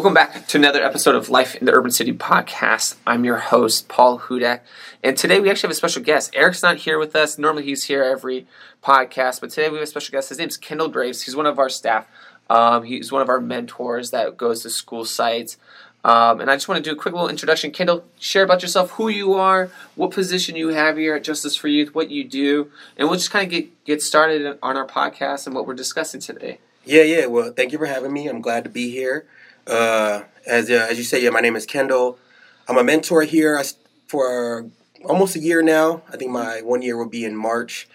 Welcome back to another episode of Life in the Urban City podcast. I'm your host, Paul Hudak, and today we actually have a special guest. Eric's not here with us. Normally he's here every podcast, but today we have a special guest. His name's Kendall Graves. He's one of our staff. Um, he's one of our mentors that goes to school sites. Um, and I just want to do a quick little introduction. Kendall, share about yourself, who you are, what position you have here at Justice for Youth, what you do, and we'll just kind of get, get started on our podcast and what we're discussing today. Yeah, yeah. Well, thank you for having me. I'm glad to be here. Uh, as uh, as you say, yeah, my name is Kendall. I'm a mentor here for almost a year now. I think my one year will be in March.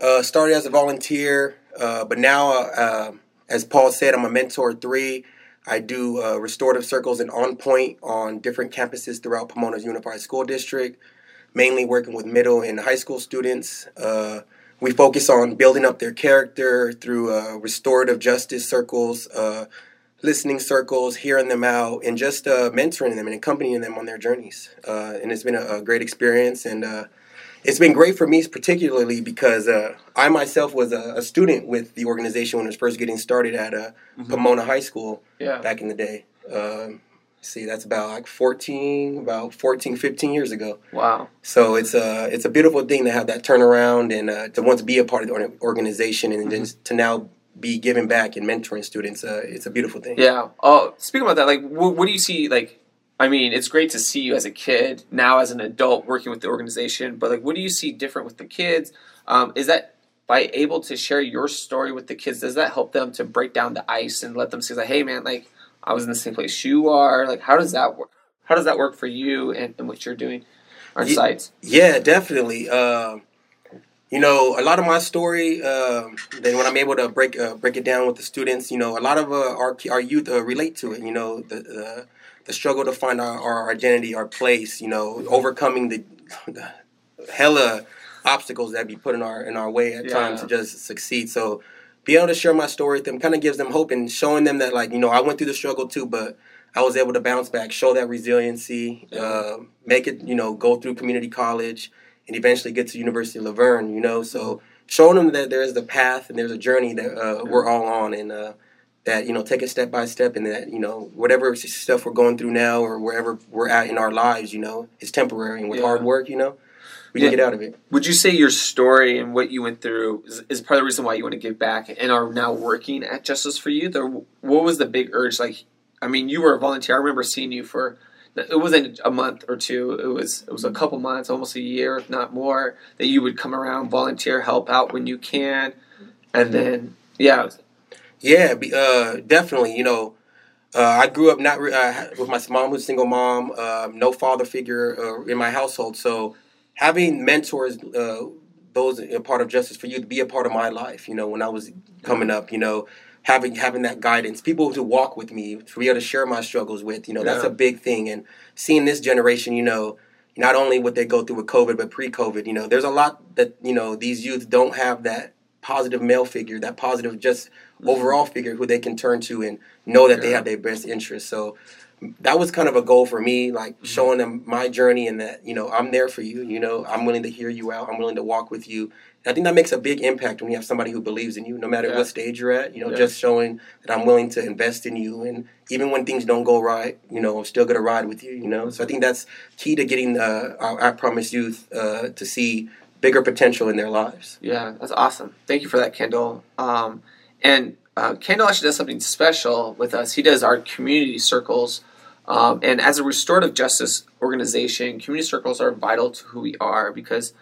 Uh, started as a volunteer, uh, but now, uh, as Paul said, I'm a mentor three. I do uh, restorative circles and on point on different campuses throughout Pomona's Unified School District, mainly working with middle and high school students. we focus on building up their character through restorative justice circles listening circles, hearing them out, and just uh, mentoring them and accompanying them on their journeys. Uh, and it's been a, a great experience, and uh, it's been great for me particularly because uh, I myself was a, a, student with the organization when it was first getting started at uh, mm-hmm. Pomona High School yeah. back in the day. Um, see, that's about like 14, about 14, 15 years ago. Wow. So it's a, it's a beautiful thing to have that turnaround and uh, to to be a part of the organization and mm-hmm. then to now be giving back and mentoring students. Uh, it's a beautiful thing. Yeah. Oh, speaking about that, like, what, what do you see? Like, I mean, it's great to see you as a kid now as an adult working with the organization. But like, what do you see different with the kids? Um, is that by able to share your story with the kids? Does that help them to break down the ice and let them see like, hey, man, like I was in the same place you are. Like, how does that work? How does that work for you and, and what you're doing on yeah, sites? Yeah, definitely. Um, you know, a lot of my story, uh, then when I'm able to break uh, break it down with the students, you know, a lot of uh, our our youth uh, relate to it. You know, the, the, the struggle to find our, our identity, our place. You know, overcoming the, the hella obstacles that be put in our in our way at yeah. times to just succeed. So, be able to share my story with them kind of gives them hope and showing them that like you know I went through the struggle too, but I was able to bounce back, show that resiliency, yeah. Uh, make it you know go through community college and eventually get to University of La Verne, you know. So showing them that there's the path and there's a journey that uh, we're all on, and uh, that you know take it step by step, and that you know whatever stuff we're going through now or wherever we're at in our lives, you know, is temporary, and with yeah. hard work, you know. We yeah. can get out of it. Would you say your story and what you went through is, is, part of the reason why you want to give back and are now working at Justice for Youth? Or what was the big urge? Like, I mean, you were a volunteer. I remember seeing you for it wasn't a month or two. It was it was a couple months, almost a year, if not more, that you would come around, volunteer, help out when you can, and then yeah, yeah, uh, definitely. You know, uh, I grew up not uh, with my mom who's a single mom, um, no father figure uh, in my household, so having mentors. Uh, those a part of justice for you to be a part of my life. You know, when I was coming up, you know, having having that guidance, people to walk with me, to be able to share my struggles with. You know, that's a big thing. And seeing this generation, you know, not only what they go through with COVID, but pre-COVID, you know, there's a lot that you know these youth don't have that positive male figure, that positive just mm-hmm. overall figure who they can turn to and know that yeah. they have their best interest. So that was kind of a goal for me, like mm-hmm. showing them my journey and that you know I'm there for you. You know, I'm willing to hear you out. I'm willing to walk with you I think that makes a big impact when you have somebody who believes in you, no matter yeah. what stage you're at. You know, yeah. just showing that I'm willing to invest in you, and even when things don't go right, you know, I'm still gonna ride with you. You know, so I think that's key to getting uh, our I Promise Youth uh, to see bigger potential in their lives. Yeah, that's awesome. Thank you for that, Kendall. Um, and uh, Kendall actually does something special with us. He does our community circles. Um, and as a restorative justice organization, community circles are vital to who we are because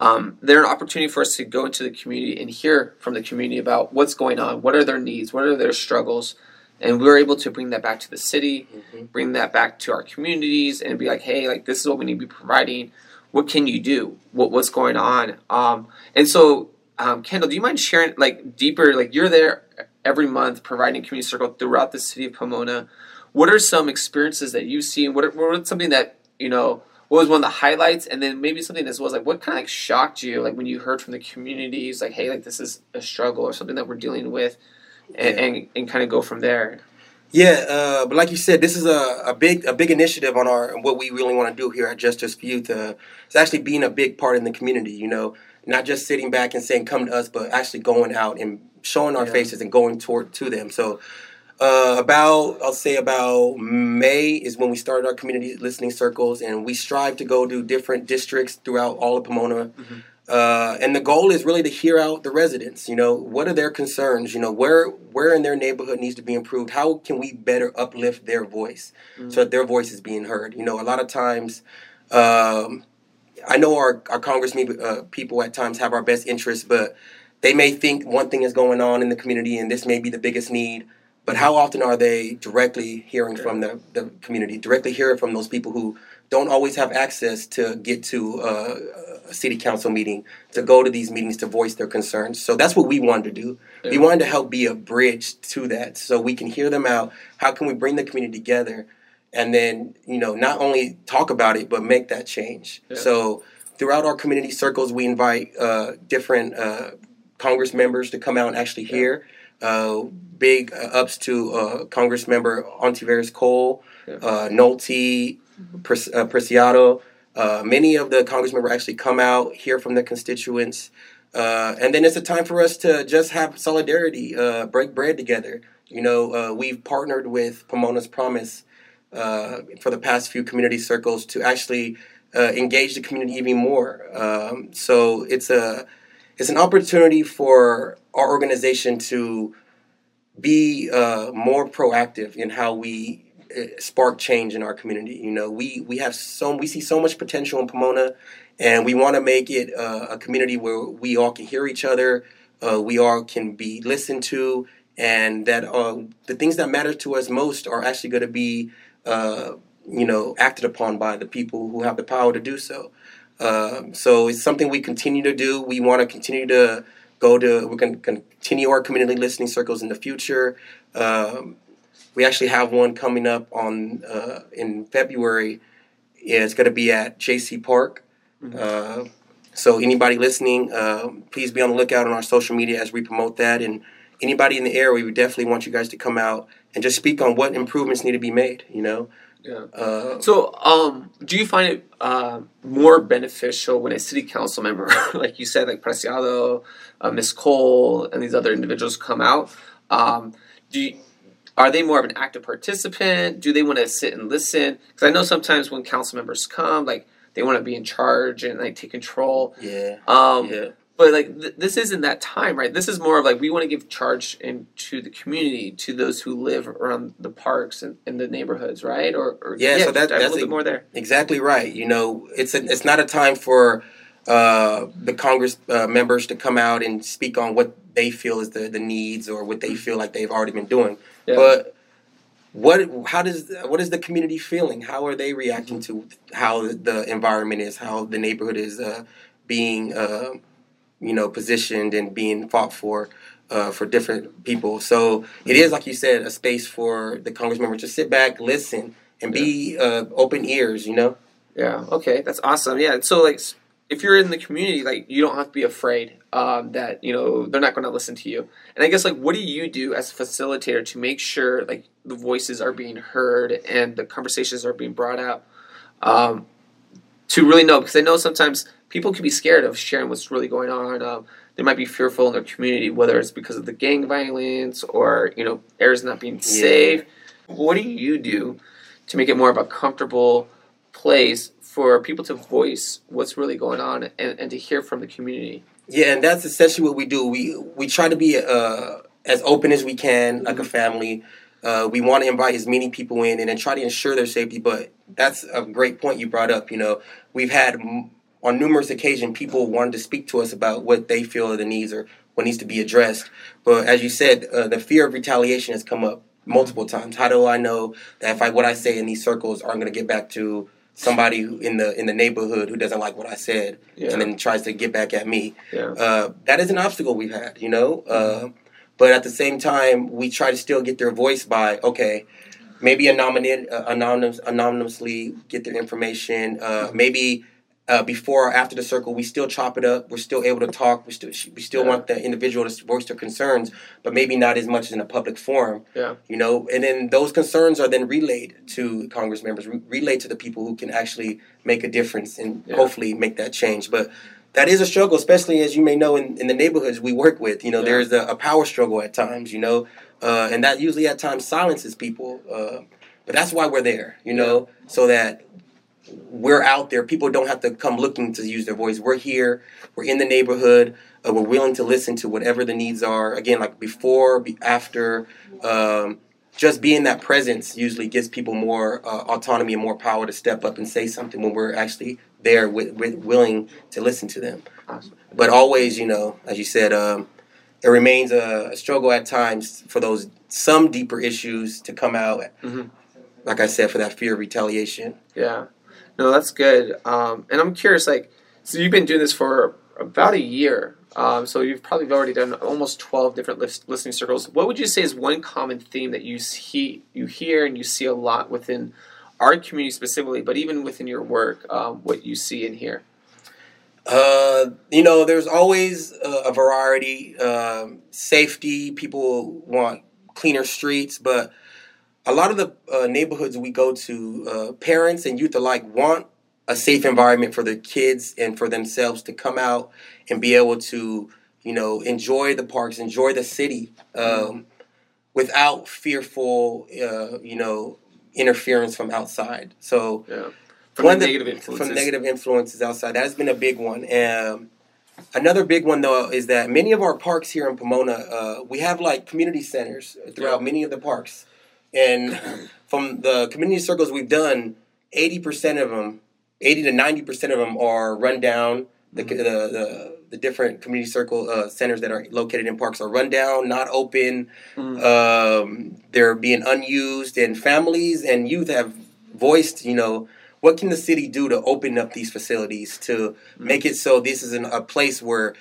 um, they're an opportunity for us to go into the community and hear from the community about what's going on, what are their needs, what are their struggles, and we're able to bring that back to the city, mm-hmm. bring that back to our communities, and be like, hey, like this is what we need to be providing. What can you do? What what's going on? Um, and so, um, Kendall, do you mind sharing like deeper? Like you're there every month providing community circle throughout the city of Pomona. What are some experiences that you've seen? What are, what something that you know? What was one of the highlights and then maybe something that was like what kind of like shocked you like when you heard from the communities like hey like this is a struggle or something that we're dealing with and, yeah. and, and, kind of go from there yeah uh, but like you said this is a, a big a big initiative on our what we really want to do here at justice for youth uh, it's actually being a big part in the community you know not just sitting back and saying come to us but actually going out and showing our yeah. faces and going toward to them so Uh, about I'll say about May is when we started our community listening circles, and we strive to go to different districts throughout all of Pomona. Mhm. Uh, and the goal is really to hear out the residents. You know, what are their concerns? You know, where where in their neighborhood needs to be improved? How can we better uplift their voice so that their voice is being heard? You know, a lot of times, um, I know our our congressmen uh, people at times have our best interests, but they may think one thing is going on in the community, and this may be the biggest need. But how often are they directly hearing from the, the community, directly hearing from those people who don't always have access to get to uh, a city council meeting, to go to these meetings to voice their concerns? So that's what we wanted to do. We Yeah. wanted to help be a bridge to that so we can hear them out. How can we bring the community together? And then, you know, not only talk about it, but make that change. Yeah. So throughout our community circles, we invite uh, different uh, Congress members to come out and actually hear. Uh, big uh, ups to uh, Congress member Ontiveros Cole, Yeah. uh, Nolte, Pres- uh, Preciado. Uh, many of the Congress members actually come out, hear from their constituents. Uh, and then it's a time for us to just have solidarity, uh, break bread together. You know, uh, we've partnered with Pomona's Promise uh, for the past few community circles to actually uh, engage the community even more. Um, so it's a it's an opportunity for our organization to be uh, more proactive in how we uh, spark change in our community. You know, we we have so we see so much potential in Pomona, and we want to make it uh, a community where we all can hear each other, uh, we all can be listened to, and that uh, the things that matter to us most are actually going to be, uh, you know, acted upon by the people who have the power to do so. Um, so it's something we continue to do. We want to continue to go to. We're going to continue our community listening circles in the future. Um, we actually have one coming up on uh, in February. Yeah, it's going to be at JC Park. Uh, so anybody listening, um, please be on the lookout on our social media as we promote that. And anybody in the area, we would definitely want you guys to come out and just speak on what improvements need to be made. You know. Yeah. Uh, So, um, do you find it uh, more beneficial when a city council member, like you said, like Preciado, uh, Miss Cole, and these other individuals come out? Um, do you, are they more of an active participant? Do they want to sit and listen? Because I know sometimes when council members come, like they want to be in charge and like take control. yeah. Um, Yeah. But like th- this isn't that time, right? This is more of like we want to give charge into the community to those who live around the parks and in the neighborhoods, right? Or, or Yeah, so that- dive a little bit more there. Exactly right. You know, it's a, it's not a time for uh, the Congress uh, members to come out and speak on what they feel is the, the needs or what they feel like they've already been doing. Yeah. But what how does what is the community feeling? How are they reacting to how the environment is, how the neighborhood is uh, being uh, you know positioned and being fought for? Uh, for different people, so it is like you said, a space for the Congress member to sit back, listen, and be uh, open ears. You know, Yeah. Okay. That's awesome. Yeah. So like, if you're in the community, like you don't have to be afraid um, that you know they're not going to listen to you. And I guess like, what do you do as a facilitator to make sure like the voices are being heard and the conversations are being brought out? Um, to really know, because I know sometimes people can be scared of sharing what's really going on. Um, they might be fearful in their community, whether it's because of the gang violence or you know areas not being safe. What do you do to make it more of a comfortable place for people to voice what's really going on and, and to hear from the community? Yeah, and that's essentially what we do. We we try to be uh, as open as we can, like a family. Uh, we want to invite as many people in and then try to ensure their safety. But that's a great point you brought up. You know, we've had m- on numerous occasions people wanted to speak to us about what they feel are the needs or what needs to be addressed. But as you said, uh, the fear of retaliation has come up multiple times. How do I know that if I what I say in these circles aren't going to get back to somebody in the in the neighborhood who doesn't like what I said Yeah. and then tries to get back at me? Yeah. uh, that is an obstacle we've had, you know. Uh, but at the same time, we try to still get their voice by okay, maybe anonymous, uh, anonymous, anonymously get their information. Uh, maybe uh, before or after the circle, we still chop it up. We're still able to talk. We still we still Yeah. want the individual to voice their concerns, but maybe not as much in a public forum. Yeah. You know, and then those concerns are then relayed to Congress members, re- relayed to the people who can actually make a difference and Yeah. hopefully make that change. But that is a struggle, especially as you may know in, in the neighborhoods we work with. You know, Yeah. there's a, a power struggle at times. You know, uh, and that usually at times silences people. Uh, but that's why we're there, you know, so that we're out there. People don't have to come looking to use their voice. We're here. We're in the neighborhood. Uh, we're willing to listen to whatever the needs are. Again, like before, be after. Um, just being that presence usually gives people more uh, autonomy and more power to step up and say something when we're actually there with, with willing to listen to them. Awesome. But always, you know, as you said, um, it remains a, a, struggle at times for those some deeper issues to come out. Mm-hmm. Like I said, for that fear of retaliation. Yeah, no, that's good. Um, and I'm curious, like, so you've been doing this for about a year. Um, so you've probably already done almost 12 different list, listening circles. What would you say is one common theme that you see, you hear, and you see a lot within our community specifically, but even within your work, um, what you see and hear? Uh, you know, there's always a, a variety. Um, safety, people want cleaner streets, but a lot of the uh, neighborhoods we go to, uh, parents and youth alike want a safe environment for their kids and for themselves to come out and be able to, you know, enjoy the parks, enjoy the city, um, without fearful, uh, you know, interference from outside. So, yeah. from one negative influences. From negative influences outside, that has been a big one. Um, another big one though is that many of our parks here in Pomona, uh, we have like community centers throughout yeah. many of the parks, and from the community circles we've done, eighty percent of them 80 to 90 percent of them are run down. The, mm-hmm. the, the, the different community circle uh, centers that are located in parks are run down, not open. Mm-hmm. Um, they're being unused, and families and youth have voiced, you know, what can the city do to open up these facilities to mm-hmm. make it so this is an, a place where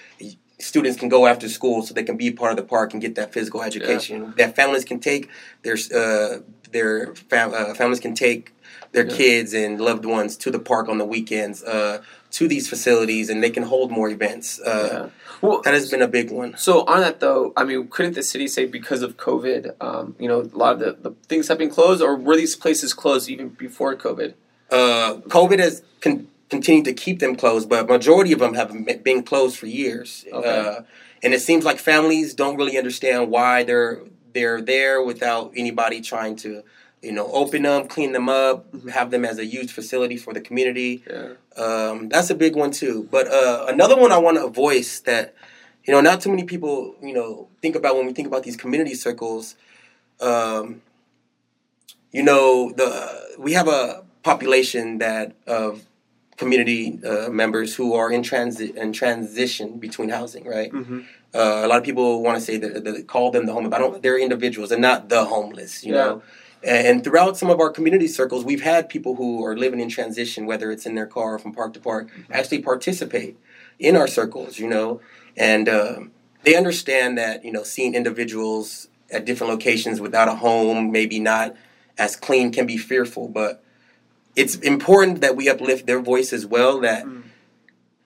students can go after school so they can be part of the park and get that physical education yeah. that families can take their uh, their fam- uh, families can take their yeah. kids and loved ones to the park on the weekends, uh, to these facilities, and they can hold more events. Uh, yeah. Well, that has been a big one. So on that though, I mean, couldn't the city say because of COVID, um, you know, a lot of the, the things have been closed, or were these places closed even before COVID? Uh, COVID has con- continued to keep them closed, but majority of them have been closed for years. Okay. Uh, and it seems like families don't really understand why they're they're there without anybody trying to you know, open them, clean them up, mm-hmm. have them as a used facility for the community. Yeah. Um, that's a big one too. But uh, another one I want to voice that, you know, not too many people, you know, think about when we think about these community circles. Um, you know, the we have a population that of community uh, members who are in transit and transition between housing, right? Mm-hmm. Uh, a lot of people want to say that, that call them the homeless, but I don't. They're individuals and not the homeless. You yeah. know, and throughout some of our community circles, we've had people who are living in transition, whether it's in their car or from park to park, mm-hmm. actually participate in our circles, you know. And uh, they understand that, you know, seeing individuals at different locations without a home, maybe not as clean, can be fearful. But it's important that we uplift their voice as well, that. Mm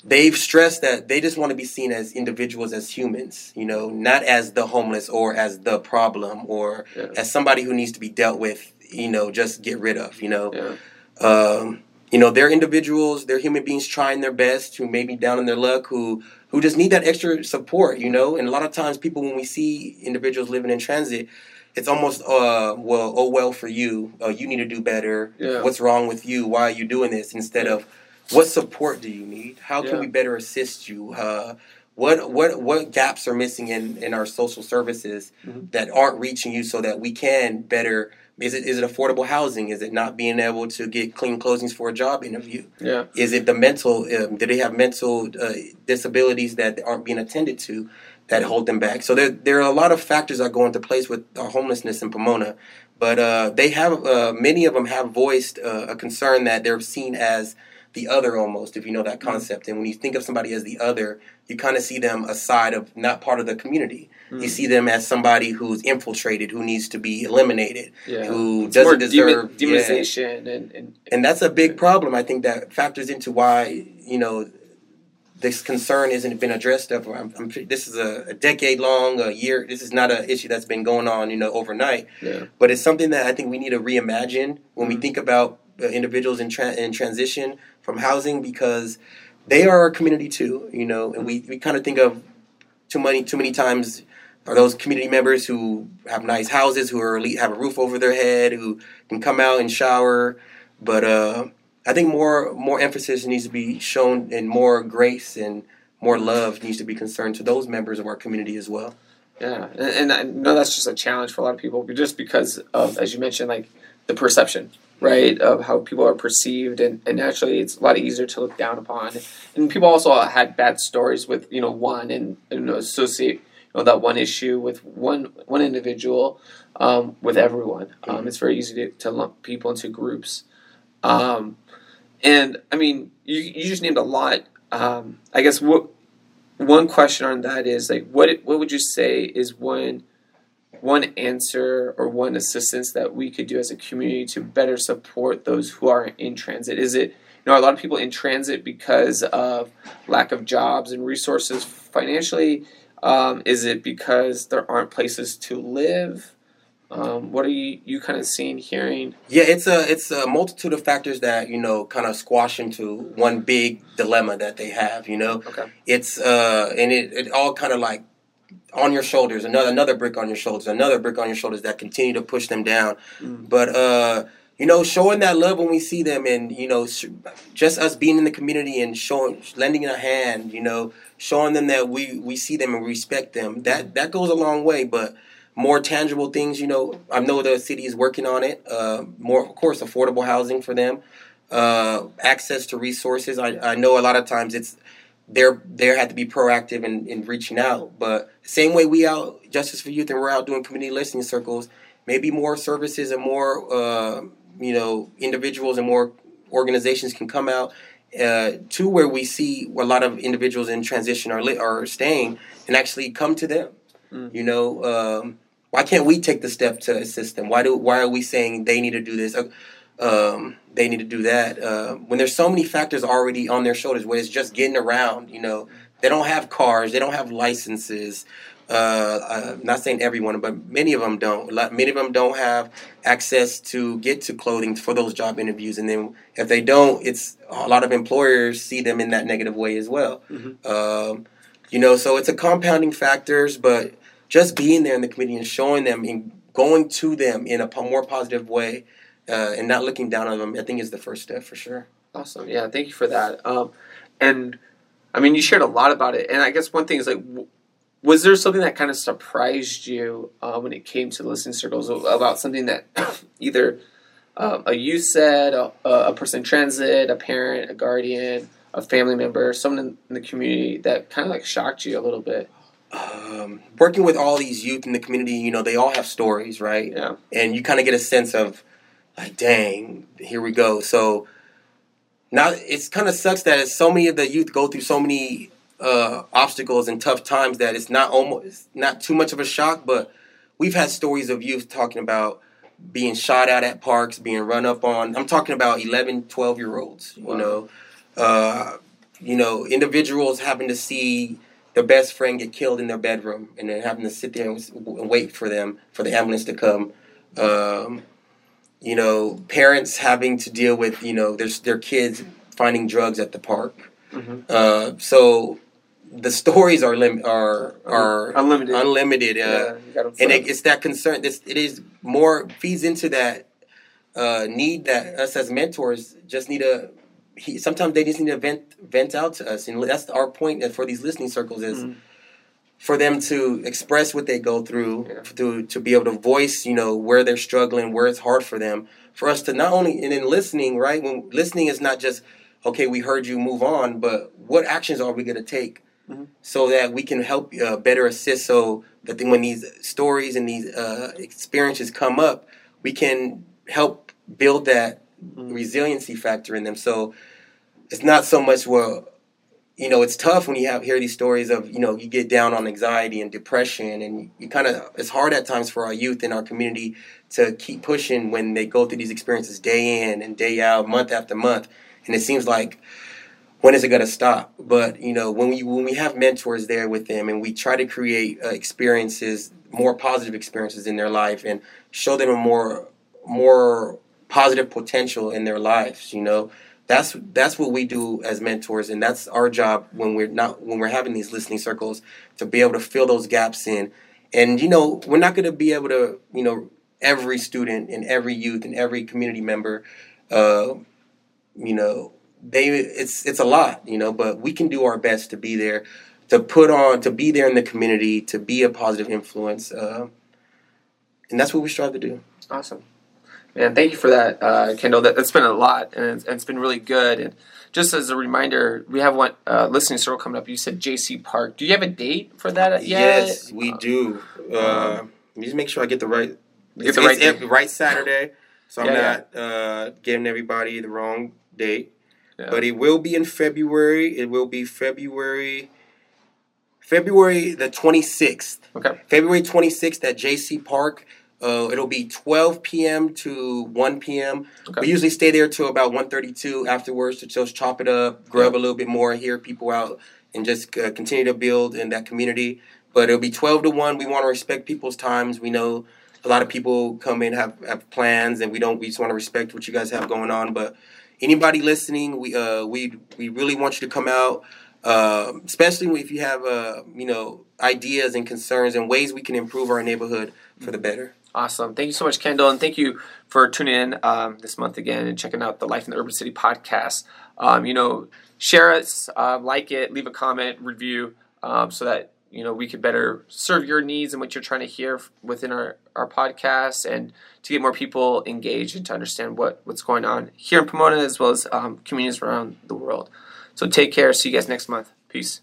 they've stressed that they just want to be seen as individuals as humans you know not as the homeless or as the problem or yeah. as somebody who needs to be dealt with you know just get rid of you know yeah. um, you know they're individuals they're human beings trying their best who may be down in their luck who who just need that extra support you know and a lot of times people when we see individuals living in transit it's almost uh well oh well for you uh, you need to do better yeah. what's wrong with you why are you doing this instead of what support do you need? How can yeah. we better assist you? Uh, what what what gaps are missing in, in our social services mm-hmm. that aren't reaching you so that we can better is it is it affordable housing is it not being able to get clean closings for a job interview yeah is it the mental um, do they have mental uh, disabilities that aren't being attended to that hold them back so there there are a lot of factors that go into place with homelessness in Pomona but uh, they have uh, many of them have voiced uh, a concern that they're seen as the other almost, if you know that mm-hmm. concept. And when you think of somebody as the other, you kind of see them aside of not part of the community. Mm. You see them as somebody who's infiltrated, who needs to be eliminated, yeah. who it's doesn't deserve demonization, yeah. and, and and that's a big problem. I think that factors into why you know this concern isn't been addressed. I'm, I'm, this is a, a, decade long, a year. This is not an issue that's been going on, you know, overnight. Yeah. But it's something that I think we need to reimagine when mm-hmm. we think about uh, individuals in, tra- in transition from housing because they are a community too, you know, and we, we kind of think of too many too many times are those community members who have nice houses, who are have a roof over their head, who can come out and shower. But uh, I think more more emphasis needs to be shown, and more grace and more love needs to be concerned to those members of our community as well. Yeah, and, and I know that's just a challenge for a lot of people, just because of, as you mentioned, like the perception, right, of how people are perceived, and, and naturally it's a lot easier to look down upon. And people also had bad stories with you know one and you know associate you know that one issue with one one individual um, with everyone. Um, mm-hmm. it's very easy to, to lump people into groups. Um, and I mean, you you just named a lot. Um, I guess what one question on that is like, what what would you say is one one answer or one assistance that we could do as a community to better support those who are in transit? Is it you know a lot of people in transit because of lack of jobs and resources financially? Um, is it because there aren't places to live? Um, what are you, you kind of seeing, hearing? Yeah, it's a it's a multitude of factors that you know kind of squash into one big dilemma that they have. You know, okay. It's uh, and it, it all kind of like on your shoulders, another another brick on your shoulders, another brick on your shoulders that continue to push them down. Mm. But uh, you know, showing that love when we see them, and you know, just us being in the community and showing, lending a hand, you know, showing them that we we see them and respect them. That that goes a long way. But more tangible things. You know, I know the city is working on it. Uh, more, of course, affordable housing for them, uh, access to resources. I, I know a lot of times it's they're they had to be proactive in, in reaching out. But same way we out Justice for Youth and we're out doing community listening circles. Maybe more services and more uh, you know individuals and more organizations can come out uh, to where we see a lot of individuals in transition are li- are staying and actually come to them. Mm. You know, um, why can't we take the step to assist them? Why do why are we saying they need to do this? Uh, um, they need to do that uh, when there's so many factors already on their shoulders. Where it's just getting around. You know, they don't have cars, they don't have licenses. Uh, I'm not saying everyone, but many of them don't. Many of them don't have access to get to clothing for those job interviews, and then if they don't, it's a lot of employers see them in that negative way as well. Mm-hmm. Um, you know, so it's a compounding factors, but just being there in the community and showing them and going to them in a more positive way uh, and not looking down on them, I think is the first step for sure. Awesome. Yeah, thank you for that. Um, and I mean, you shared a lot about it. And I guess one thing is like, was there something that kind of surprised you uh, when it came to listening circles about something that either uh, a youth said, a, a person in transit, a parent, a guardian, a family member, someone in the community that kind of like shocked you a little bit? Um, working with all these youth in the community, you know, they all have stories, right? Yeah. And you kind of get a sense of, like, dang, here we go. So now it's kind of sucks that so many of the youth go through so many uh, obstacles and tough times that it's not almost not too much of a shock. But we've had stories of youth talking about being shot at at parks, being run up on. I'm talking about 11, 12 year olds. Wow. You know, uh, you know, individuals having to see their best friend get killed in their bedroom and then having to sit there and wait for them for the ambulance to come. Um, you know parents having to deal with you know their, their kids finding drugs at the park. Mm-hmm. uh, so the stories are lim- are are unlimited. unlimited uh, yeah, and it, it's that concern this it is more feeds into that uh, need that us as mentors just need to he sometimes they just need to vent vent out to us, and that's our point for these listening circles is. Mm-hmm. For them to express what they go through, yeah. to to be able to voice, you know, where they're struggling, where it's hard for them. For us to not only and in listening, right? When listening is not just okay, we heard you, move on, but what actions are we going to take mm-hmm. so that we can help uh, better assist so that when these stories and these uh, experiences come up, we can help build that. Resiliency factor in them. So it's not so much well you know it's tough when you have hear these stories of you know you get down on anxiety and depression and you kind of it's hard at times for our youth in our community to keep pushing when they go through these experiences day in and day out month after month and it seems like when is it going to stop but you know when we when we have mentors there with them and we try to create uh, experiences more positive experiences in their life and show them a more more positive potential in their lives you know that's that's what we do as mentors and that's our job when we're not when we're having these listening circles to be able to fill those gaps in And you know, we're not going to be able to, you know, every student and every youth and every community member, uh, you know, they it's it's a lot, you know, but we can do our best to be there, to put on, to be there in the community, to be a positive influence, uh, and that's what we strive to do. Awesome. And thank you for that, uh, Kendall. That, has been a lot, and it's, and it's been really good. And just as a reminder, we have one uh, listening circle coming up. You said JC Park. Do you have a date for that yet? Yes, we do. Uh, let me just make sure I get the right. Get the right, it's, right Saturday, so I'm Yeah, not uh, giving everybody the wrong date. Yeah. But it will be in February. It will be February. February the 26th. Okay. February 26th at JC Park. Uh, it'll be 12 p.m. to 1 p.m. Okay. We usually stay there till about 1:32 afterwards to just chop it up, grub a little bit more, hear people out, and just uh, continue to build in that community. But it'll be 12 to 1. We want to respect people's times. We know a lot of people come in have, have plans, and we don't. We just want to respect what you guys have going on. But anybody listening, we uh, we we really want you to come out, uh, especially if you have uh, you know ideas and concerns and ways we can improve our neighborhood for the better. Awesome. Thank you so much, Kendall, and thank you for tuning in um, this month again and checking out the Life in the Urban City podcast. Um, you know, share us, uh, like it, leave a comment, review, um, so that you know we could better serve your needs and what you're trying to hear within our our podcast, and to get more people engaged and to understand what what's going on here in Pomona as well as um, communities around the world. So take care. See you guys next month. Peace.